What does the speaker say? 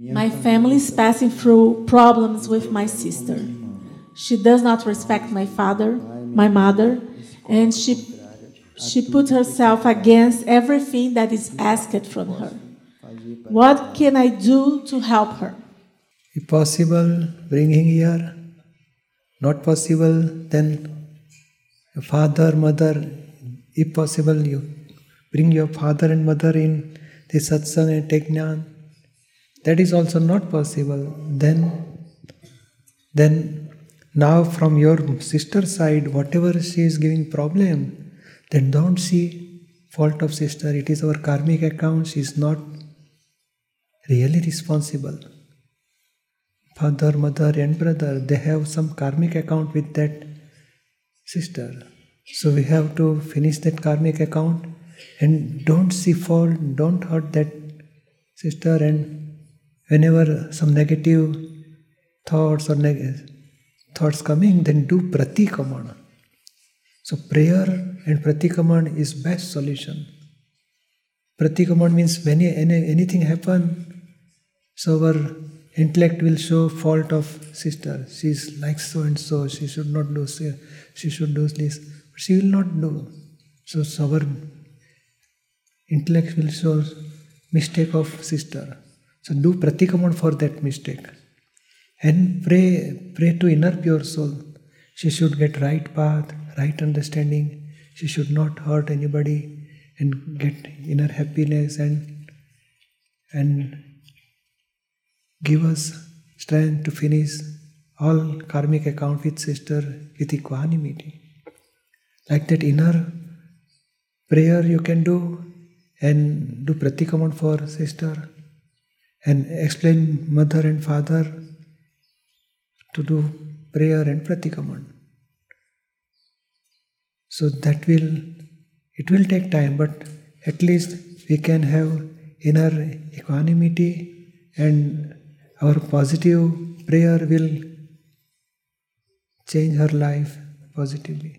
My family is passing through problems with my sister. She does not respect my father, my mother, and she she put herself against everything that is asked from her. What can I do to help her? If possible, bringing here. Not possible, then father, mother, if possible, you bring your father and mother in the satsang and take jnana. That is also not possible. Then, then now from your sister side, whatever she is giving problem, then don't see fault of sister. It is our karmic account. She is not really responsible. Father, mother, and brother, they have some karmic account with that sister. So we have to finish that karmic account and don't see fault, don't hurt that sister. And whenever some negative thoughts or neg- thoughts coming, then do pratikramana. So prayer and pratikramana is best solution. Pratikramana means when any, anything happen, so our intellect will show fault of sister. She is like so and so. She should not do. this. She should do this. She will not do. So, so our intellect will show mistake of sister. So do pratikramana for that mistake. And pray, pray to inner pure soul. She should get right path, right understanding. She should not hurt anybody and get inner happiness and and give us strength to finish all karmic account with sister with equanimity. Like that inner prayer you can do and do pratikraman for sister and explain mother and father to do prayer and pratikraman. So that will, it will take time, but at least we can have inner equanimity and our positive prayer will change her life positively.